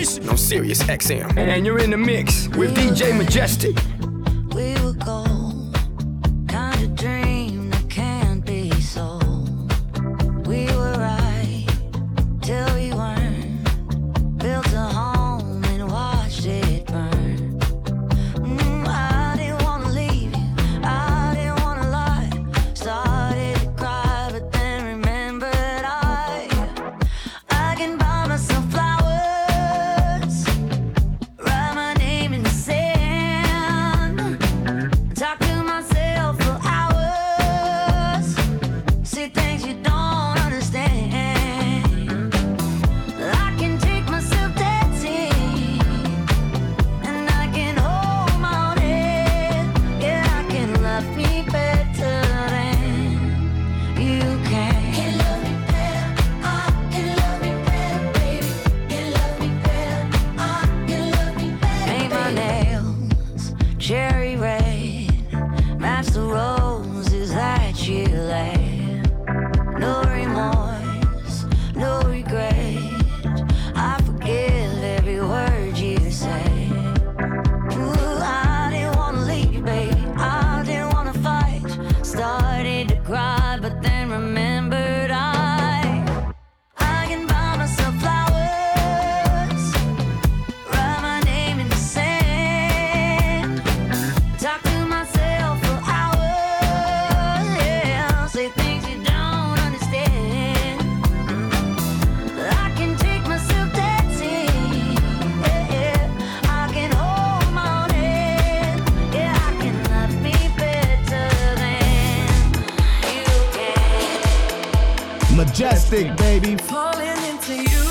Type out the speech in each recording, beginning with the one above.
No Sirius XM. And you're in the mix with DJ Majestic. majestic, baby. Falling into you.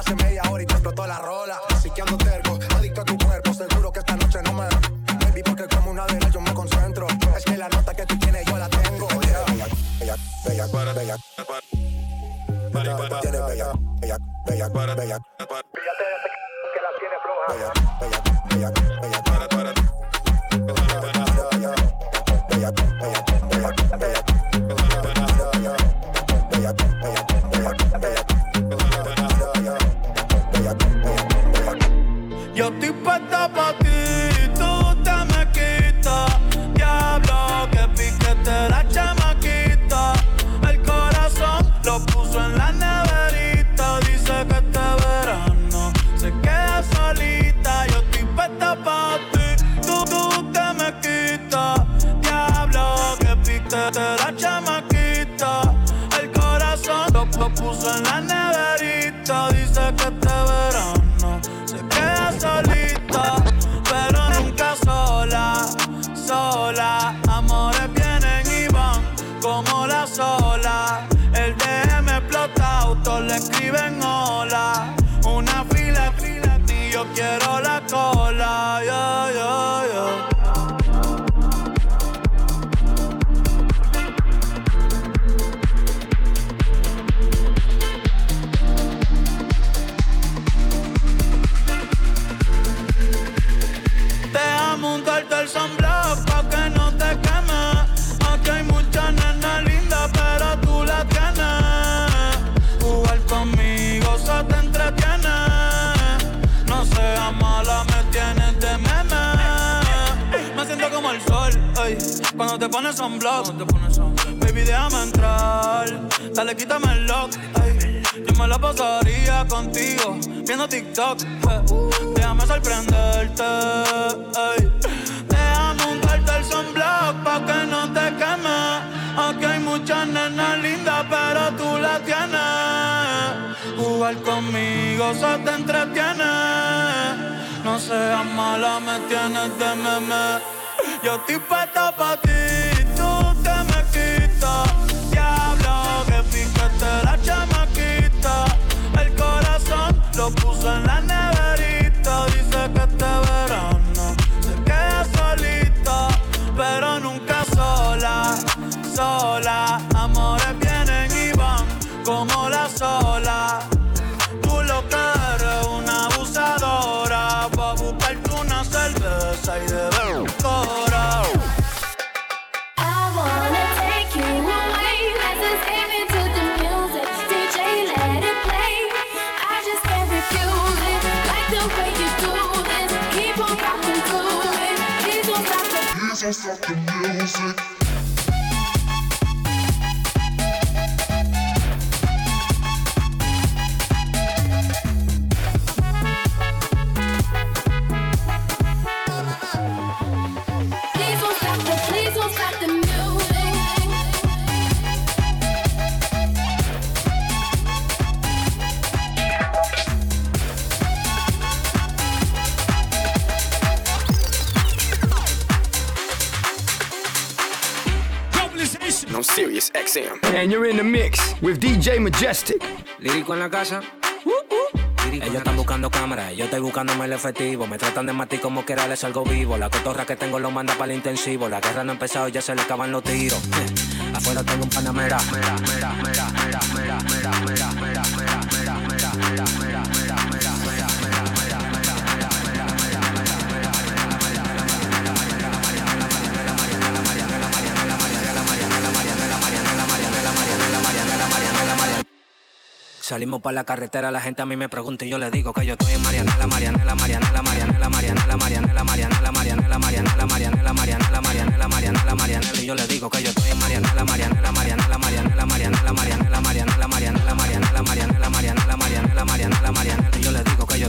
hace media hora y te explotó la rola. Así que ando terco, adicto a tu cuerpo, seguro que esta noche no me. Baby, porque como una yo me concentro. Es que la nota que tú tienes yo la tengo. Baby, déjame entrar. Dale, quítame el lock. Ay. Yo me la pasaría contigo viendo TikTok. Déjame sorprenderte. Ay. Déjame untarte el sunblock pa' que no te queme. Aquí hay muchas nenas lindas, pero tú las tienes. Jugar conmigo se te entretiene. No seas mala, me tienes de meme. Yo estoy puesta pa' ti. sola. Amores vienen y van como la sola. Tú lo que eres una abusadora. Va a buscarte una cerveza y de cora. Just like the music And you're in the mix with DJ Majestic. Lírico en la casa. Ellos están buscando cámaras, yo estoy buscándome el efectivo. Me tratan de matar como quiera, les salgo vivo. La cotorra que tengo lo manda para el intensivo. La guerra no ha empezado, ya se le acaban los tiros. Afuera tengo un panamera. mera, mera, mera, mera, mera, mera. Salimos para la carretera, la gente a mí me pregunta y yo le digo que yo estoy en Marianela, Marianela, Marianela, Marianela, Marianela, Marianela, Marianela, Marianela, Marianela, Marianela, Marianela, Marianela, Marianela, Marianela, y yo le digo que yo estoy en Marianela, Marianela, Marianela, Marianela, Marianela, Marianela, Marianela, Marianela, Marianela, Marianela, Marianela, Marianela, Marianela, Marianela,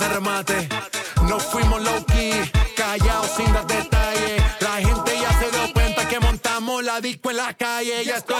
Se remate. No fuimos low key, callados sin dar detalles. La gente ya se dio cuenta que montamos la disco en la calle. Y esto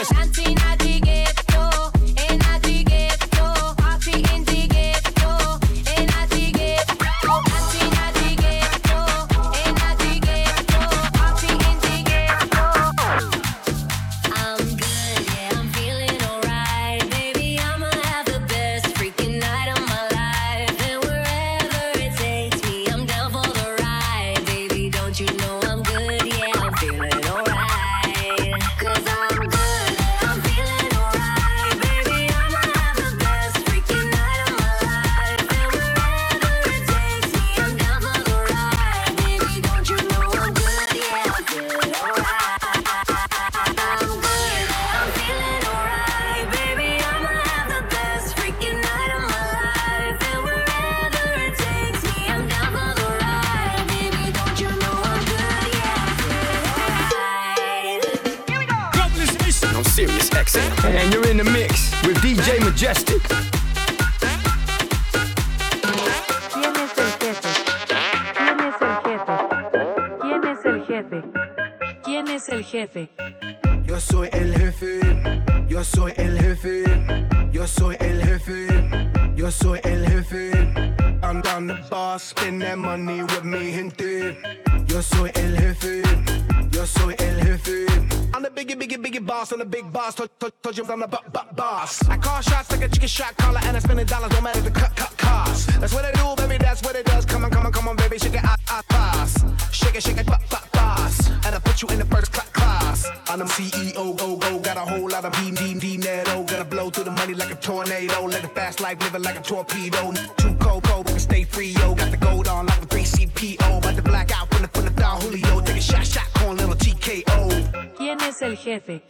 life living like a torpedo. Too cold, cold, but stay free, yo. Got the gold on like a 3CPO. About to black out from the, from the Don Julio. Take a shot, shot, call little TKO. ¿Quién es el jefe?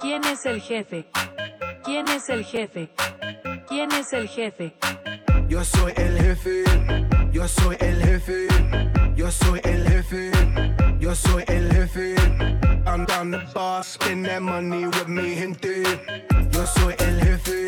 ¿Quién es el jefe? ¿Quién es el jefe? ¿Quién es el jefe? Yo soy el jefe, yo soy el jefe, yo soy el jefe, yo soy el jefe. I'm, I'm the boss, spend that money with me, gente. Yo soy el jefe,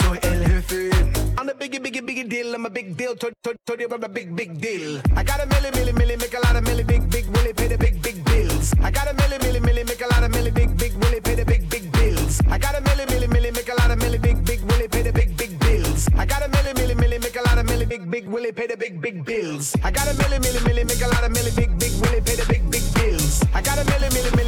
yo soy el jefe. I'm the biggie, biggie, biggie deal. I'm a big deal. Told, told, told you I'm a big, big deal. I got a milli, milli, milli, make a lot of milli, big, big, willy, pay the big, big bills. I got a milli, milli, milli, make a lot of milli, big, big, willy, pay the big, big bills. I got a milli, milli, milli, make a lot of milli, big, big, willy, pay the big, big bills. I got a milli, milli, milli, make a lot of milli, big, big, willy, pay the big, big bills. I got a milli, milli, milli, make a lot of milli, big, big, willy, pay the big, big bills. I got a milli, milli,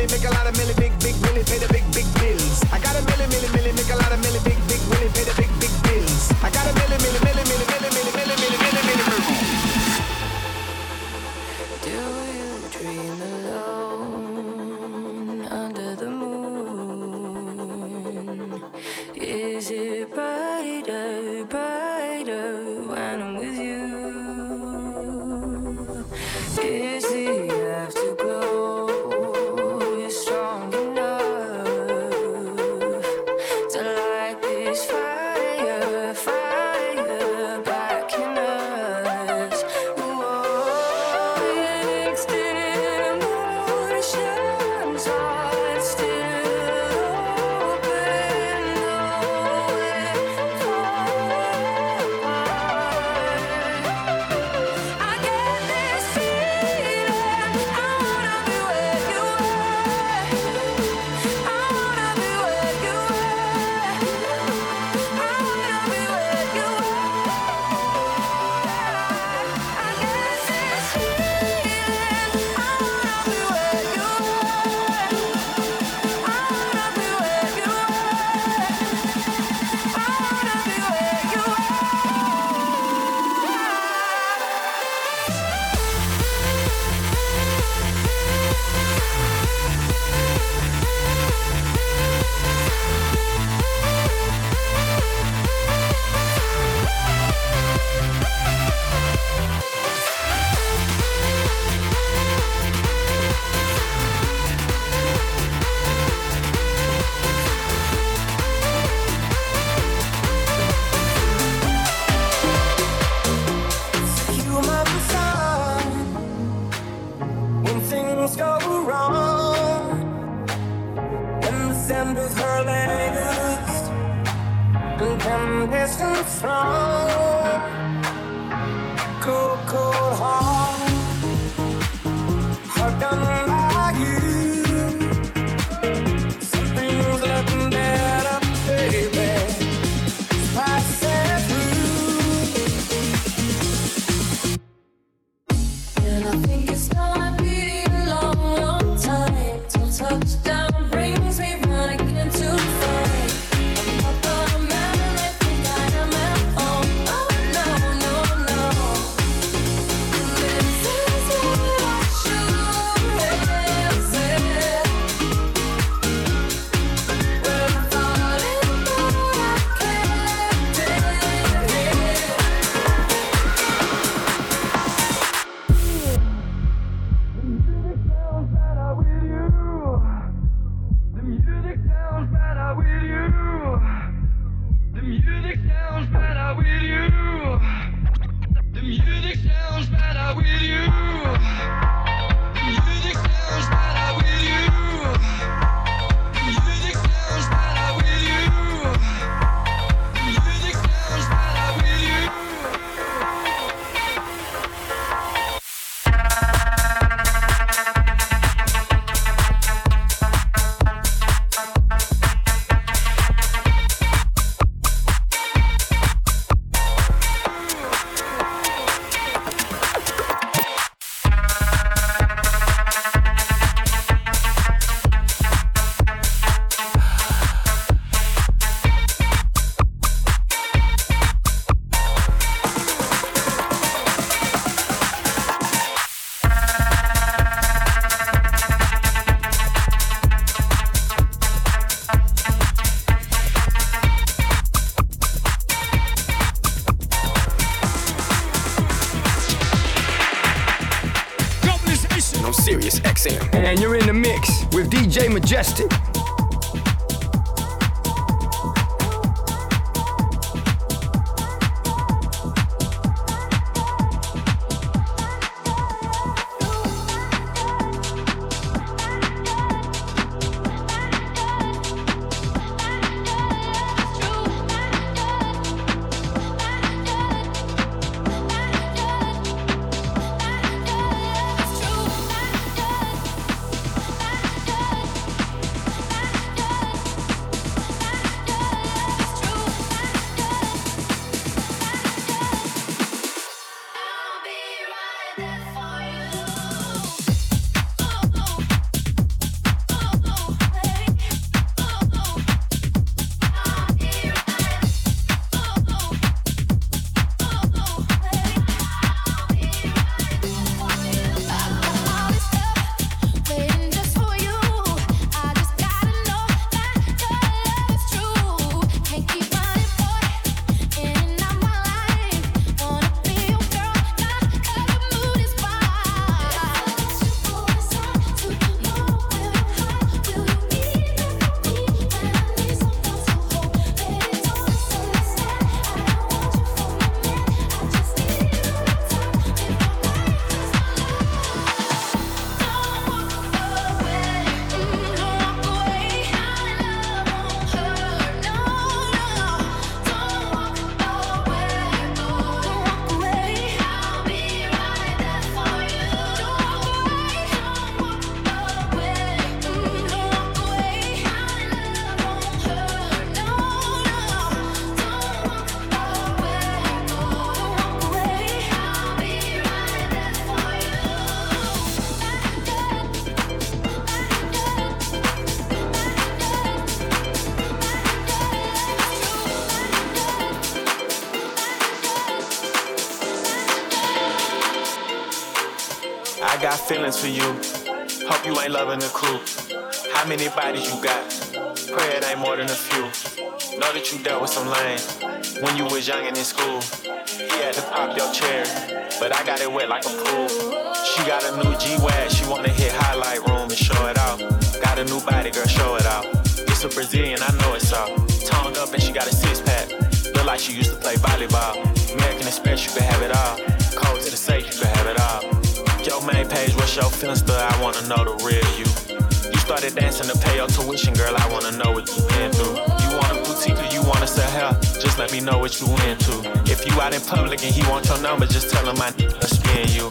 DJ for you. Hope you ain't loving the crew. How many bodies you got? Pray it ain't more than a few. Know that you dealt with some lame when you was young and in school. He had to pop your chair, but I got it wet like a pool. She got a new G-Wag, she wanna hit highlight room and show it out. Got a new body, girl, show it out. It's a Brazilian, I know it's all. Toned up and she got a six pack. Look like she used to play volleyball. American Express, you can have it all. Your main page, what's your finsta? I wanna know the real you. You started dancing to pay your tuition, girl. I wanna know what you been through. You want a boutique or you wanna sell hair? Just let me know what you into. If you out in public and he want your number, just tell him I spin you.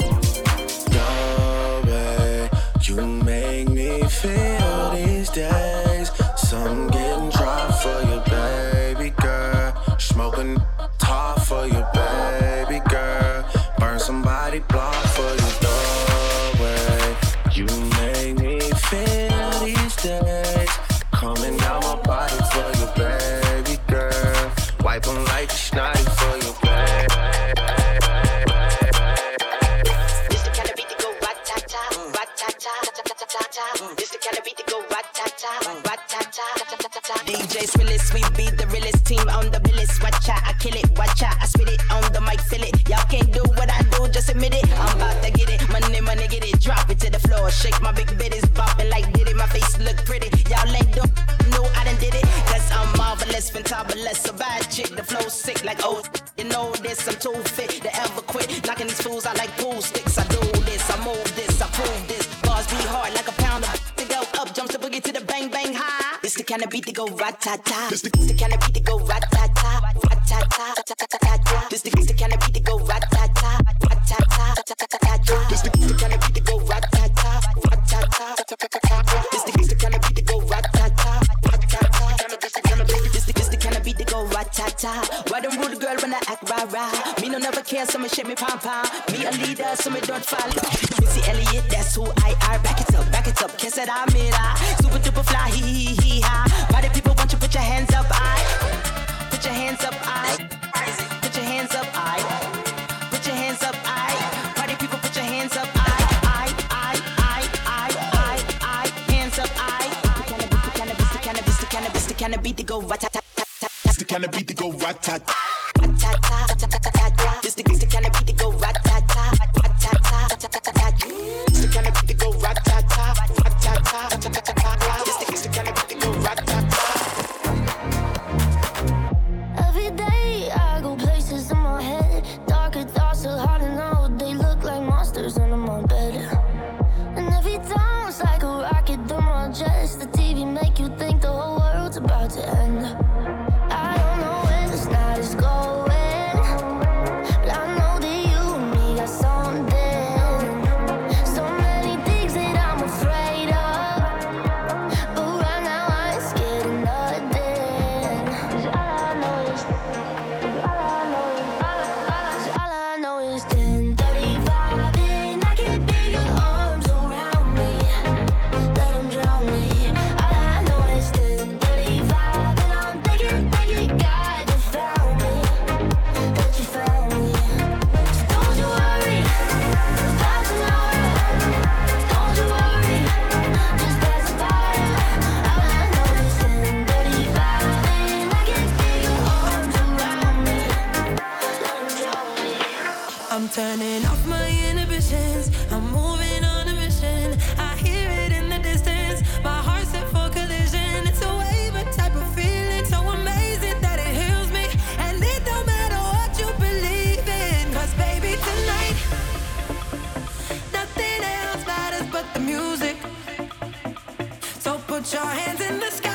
Yo, babe, you make me feel these days. Some getting dry for you, baby girl. Smoking tar for you, baby girl. Burn somebody block We be the realest team on the billis. Watch out, I kill it, watch out, I spit it on the mic, feel it. Y'all can't do what I do, just admit it. I'm about to get it, money, money, get it, drop it to the floor. Shake my big bitties, bopping like did it. My face look pretty, y'all ain't them no, I done did it. Cause I'm marvelous, fantabulous, a bad chick. The flow sick like oh, kind of beat that go rat-ta-ta. This the, the kind of beat that go rat-ta-ta, ta-ta-ta-ta. This the, this the kind of beat that go rat-ta-ta, ta-ta-ta-ta. This the, the kind of beat that go rat-ta-ta, ta-ta-ta-ta. This the, this the kind of beat that go rat-ta-ta, rat-ta-ta. This the, kind of beat that go rat-ta-ta. Why don't rude girl when I act rah-rah? Me no never care, so me shake me pom-pom. Me a leader, so me don't follow. Missy Elliott, that's who I are. Back it up, back it up, kiss it, I'm it. Super duper fly, hee hee cannabis, the cannabis, the go rat It's the kind of beat that go rat tat. This the, this the kind of put your hands in the sky.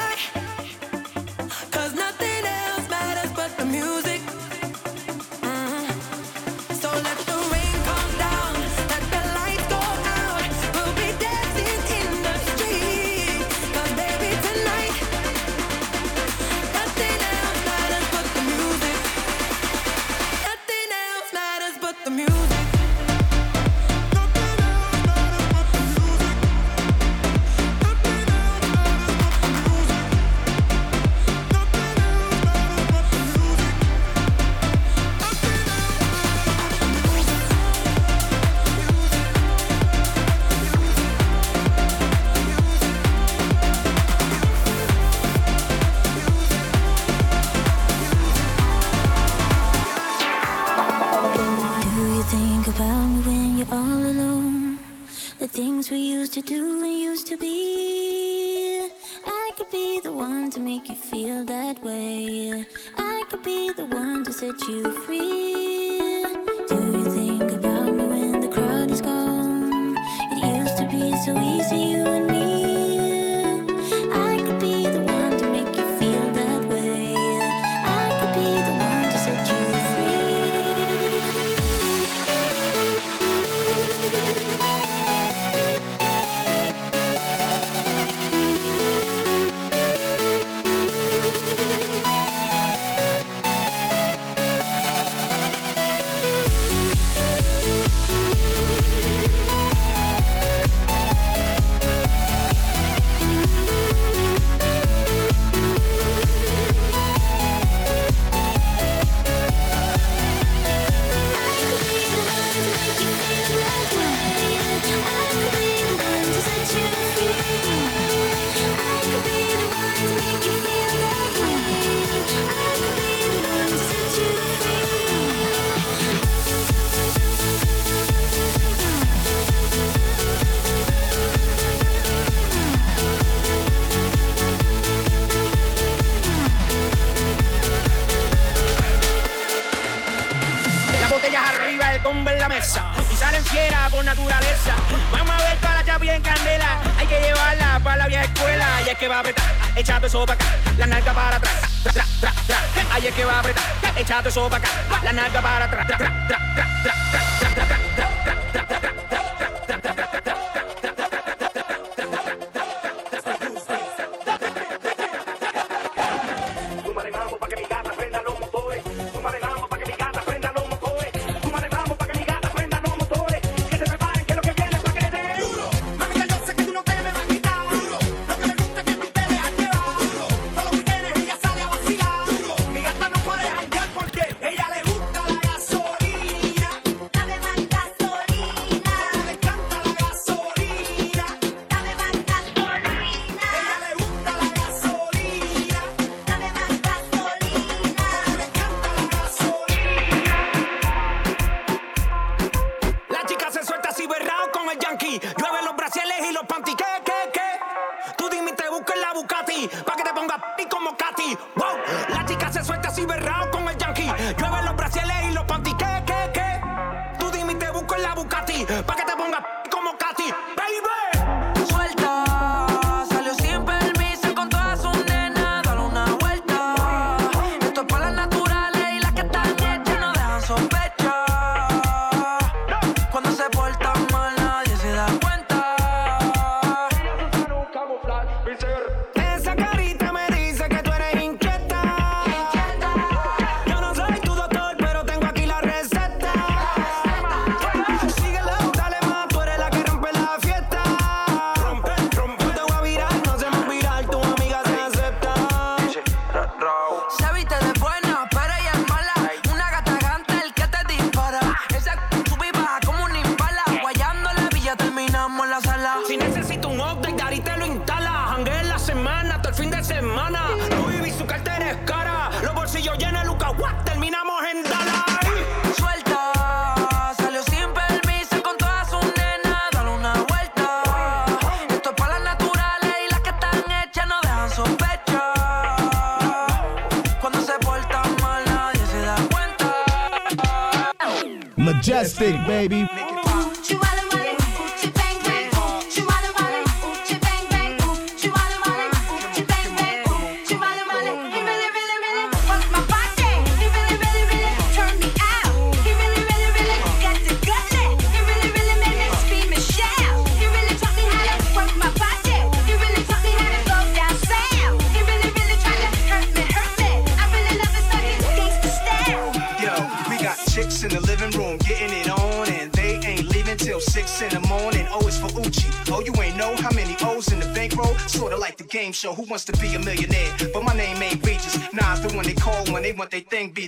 Echando eso para la nalga para atrás.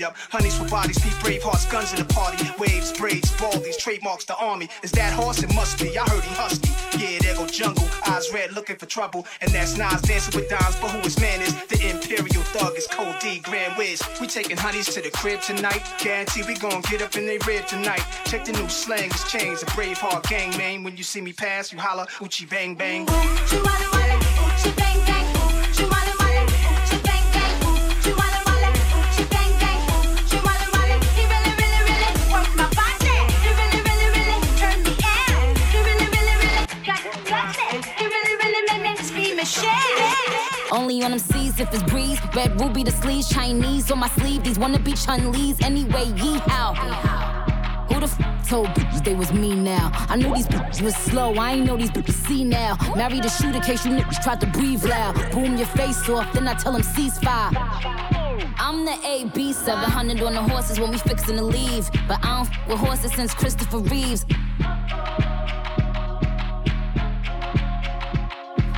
Up. Honeys for bodies, feet brave hearts, guns in the party. Waves, braids, baldies, trademarks, the army. Is that horse? It must be. I heard he husky. Yeah, there go jungle. Eyes red, looking for trouble. And that's Nas dancing with dimes, but who his man is? The Imperial Thug is Code D, Grand Wiz. We taking honeys to the crib tonight. Guarantee we gon' get up in they rib tonight. Check the new slang, it's changed. A brave heart gang, man. When you see me pass, you holla, Uchi bang bang. On them seas if it's breeze. Red ruby the sleeves, Chinese on my sleeve. These wanna be Chun-Li's anyway. Yee how? Who the f told bitches they was me now? I knew these bitches was slow. I ain't know these bitches see now. Married a shooter case you niggas tried to breathe loud. Boom your face off, then I tell them ceasefire. I'm the AB 700 on the horses when we fixin' to leave. But I don't f with horses since Christopher Reeves.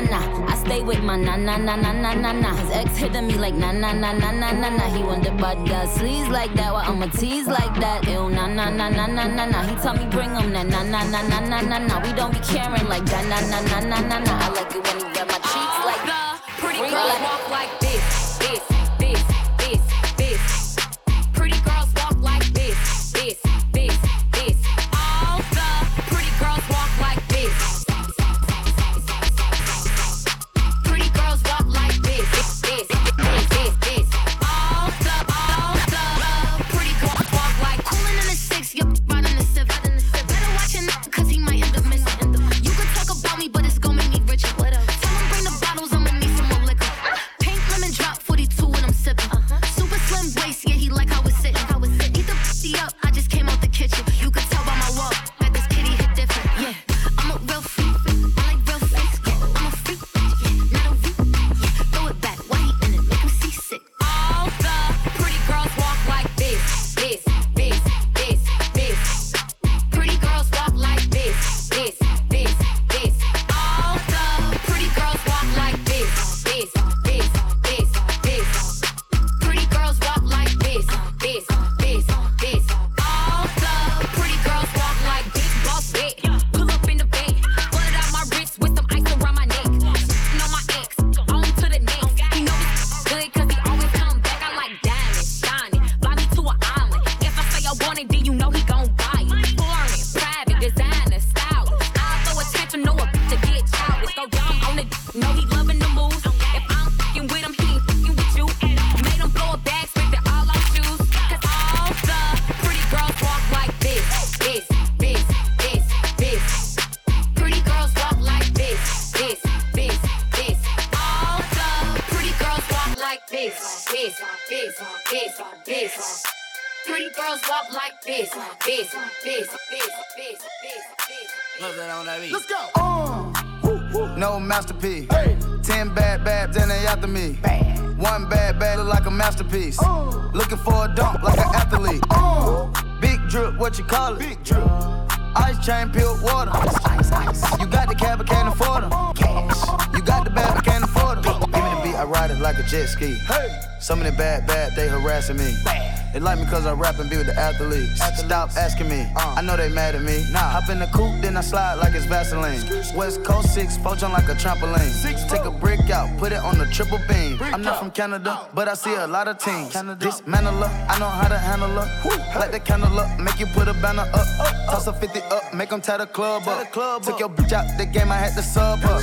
na. na. I stay with my na na na na na na na. His ex hitting me like na na na na na na na. He the bad girl sleaze like that. Well, I'ma tease like that. Ew na na na na na na na. He tell me bring him na na na na na na na na. We don't be caring like that na na na na na na. I like it when he rub my cheeks like that. Pretty like- walk like No masterpiece. Ten bad babs and they after me. One bad bad look like a masterpiece. Oh. Looking for a dunk like an athlete. Oh. Big drip, what you call it? Big drip. Ice chain, pure water. Ice, ice, ice. You got the cab, but can't afford them. Cash. You got the bag, but can't afford them. Give me the beat, I ride it like a jet ski. Some of the bad, bad, they harassing me. They like me cause I rap and be with the athletes. Stop asking me, I know they mad at me. Hop in the coupe, then I slide like it's Vaseline. West Coast 6, poach on like a trampoline. Six, Take a brick out, put it on the triple beam. I'm not from Canada, but I see a lot of teams. Dismantle her, I know how to handle her. Light the candle up, make you put a banner up. up Toss a 50 up, make them tie the club up. Took your bitch out the game, I had to sub her.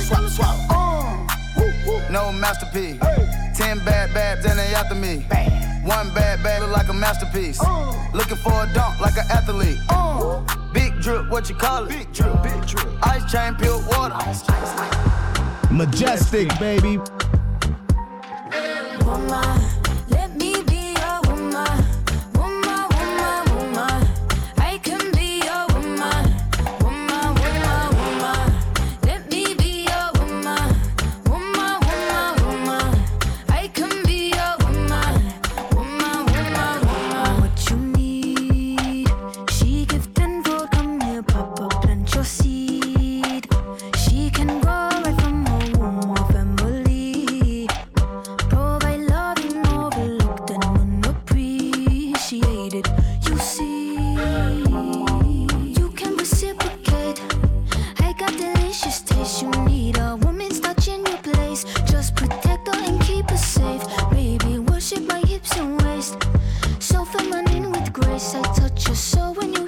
No masterpiece. Ten bad babs and they after me. One bad bad look like a masterpiece. Uh. Looking for a dunk like an athlete. Uh. Big drip, what you call it? Big drip, big drip. Ice chain, pure water. Majestic, baby. Woman, I touch your soul when you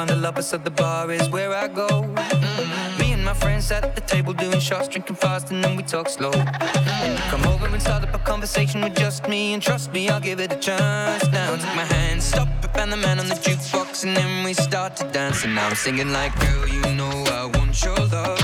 find a lover, so the bar is where I go. Mm-hmm. Me and my friends sat at the table doing shots, drinking fast, and then we talk slow. Mm-hmm. Come over and start up a conversation with just me, and trust me, I'll give it a chance. Now take my hand, stop it, and the man on the jukebox, and then we start to dance. And now I'm singing like, girl, you know I want your love.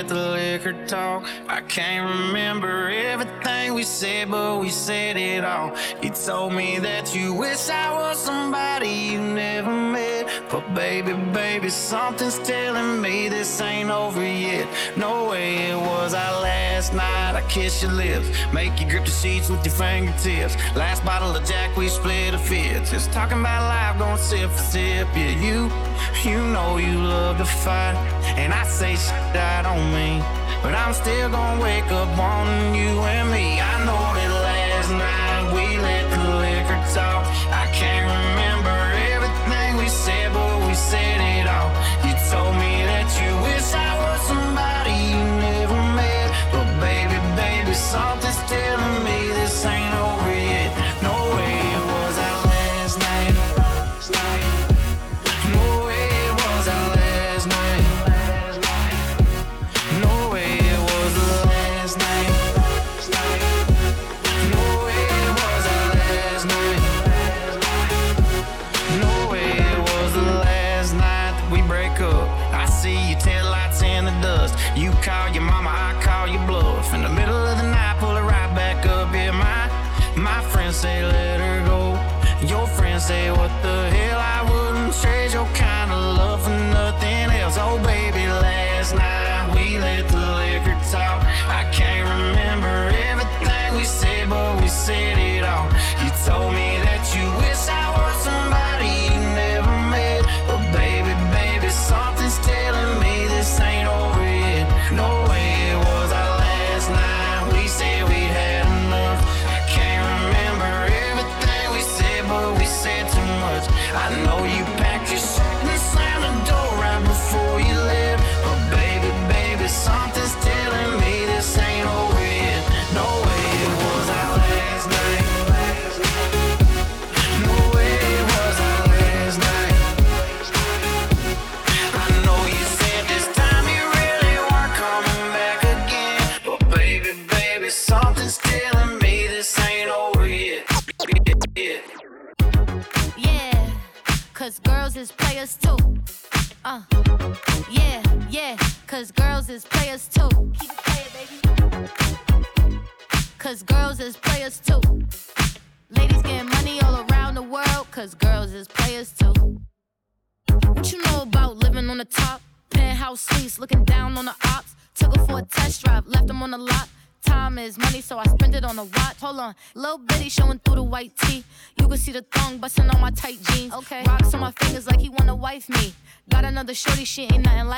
let the liquor talk. I can't remember everything we said, but we said it all. You told me that you wish I was somebody you never met. But baby, baby, something's telling me this ain't over yet. No way it was our last night. I kiss your lips, make you grip the sheets with your fingertips. Last bottle of Jack, we split a fifth. Just talking about life, going sip for sip. Yeah, you, you know you love to fight, and I say shit I don't mean, but I'm still gonna wake up on you and me. I know.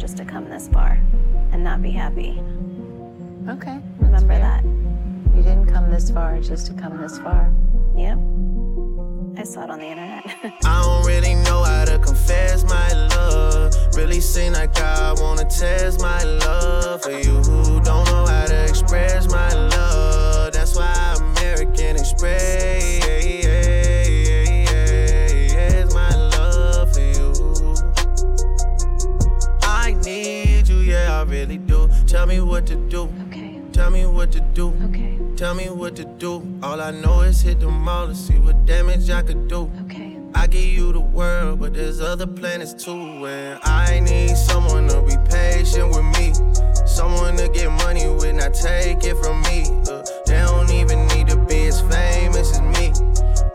just to come this far and not be happy. Okay. Remember that. You didn't come this far just to come this far. Yep. I saw it on the internet. I don't really know how to confess my love. Really seem like I wanna test my love for you who don't know how to express my love. That's why American Express Tell me what to do. Okay. Tell me what to do. Okay. Tell me what to do. All I know is hit the mall to see what damage I could do. Okay. I give you the world, but there's other planets too. And I need someone to be patient with me. Someone to get money with, not take it from me. Uh, they don't even need to be as famous as me.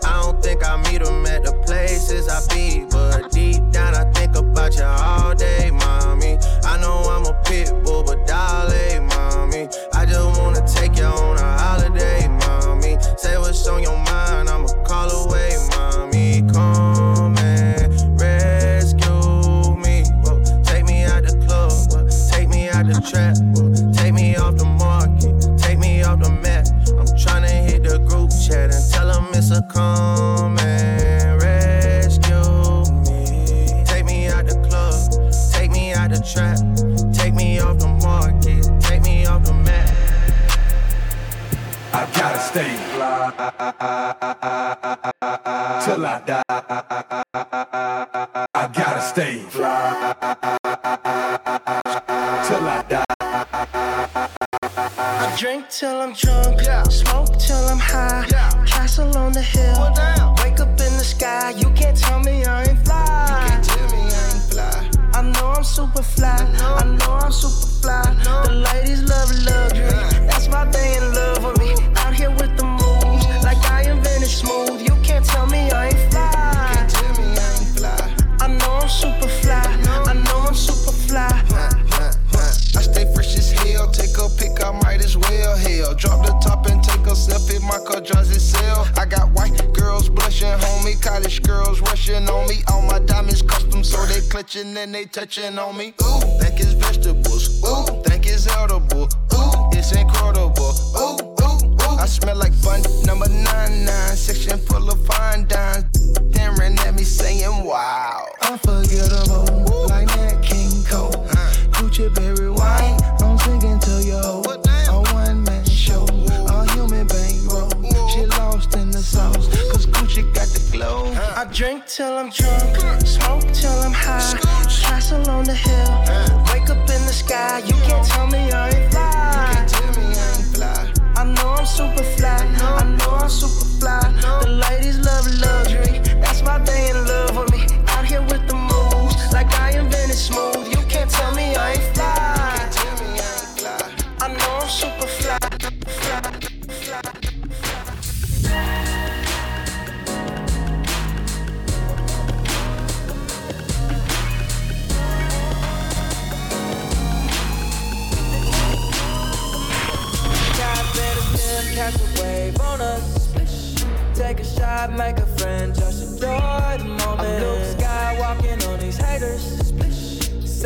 I don't think I meet them at the places I be. But deep down, I about you all day, mommy. I know I'm a pit bull, but dolly, mommy. I just wanna take you on a holiday, mommy. Say what's on your mind, I'ma call away, mommy. Come and rescue me. Whoa, take me out the club, whoa, take me out the trap, whoa, take me off the market, take me off the map. I'm tryna hit the group chat and tell them it's a come till I die. I gotta stay fly till I die. I drink till I'm drunk, smoke till I'm high. Castle on the hill, wake up in the sky. You can't tell me I ain't fly. You can't tell me I know I'm super fly. I know I'm super clutching and they touching on me. Ooh, think it's vegetables. Ooh, think it's edible. Ooh, it's incredible. Ooh, ooh, ooh. I smell like Bond number nine nine. Section full of fine dimes. Staring at me saying, wow. Unforgettable, like Nat King Cole. Gucci berry wine, I'm singing to you. A one man show, a human bankroll. She lost in the sauce, cause Gucci got the glow. I drink till I'm drunk, Castle on the hill, wake up in the sky. You can't tell me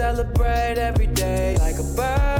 Celebrate every day like a birthday.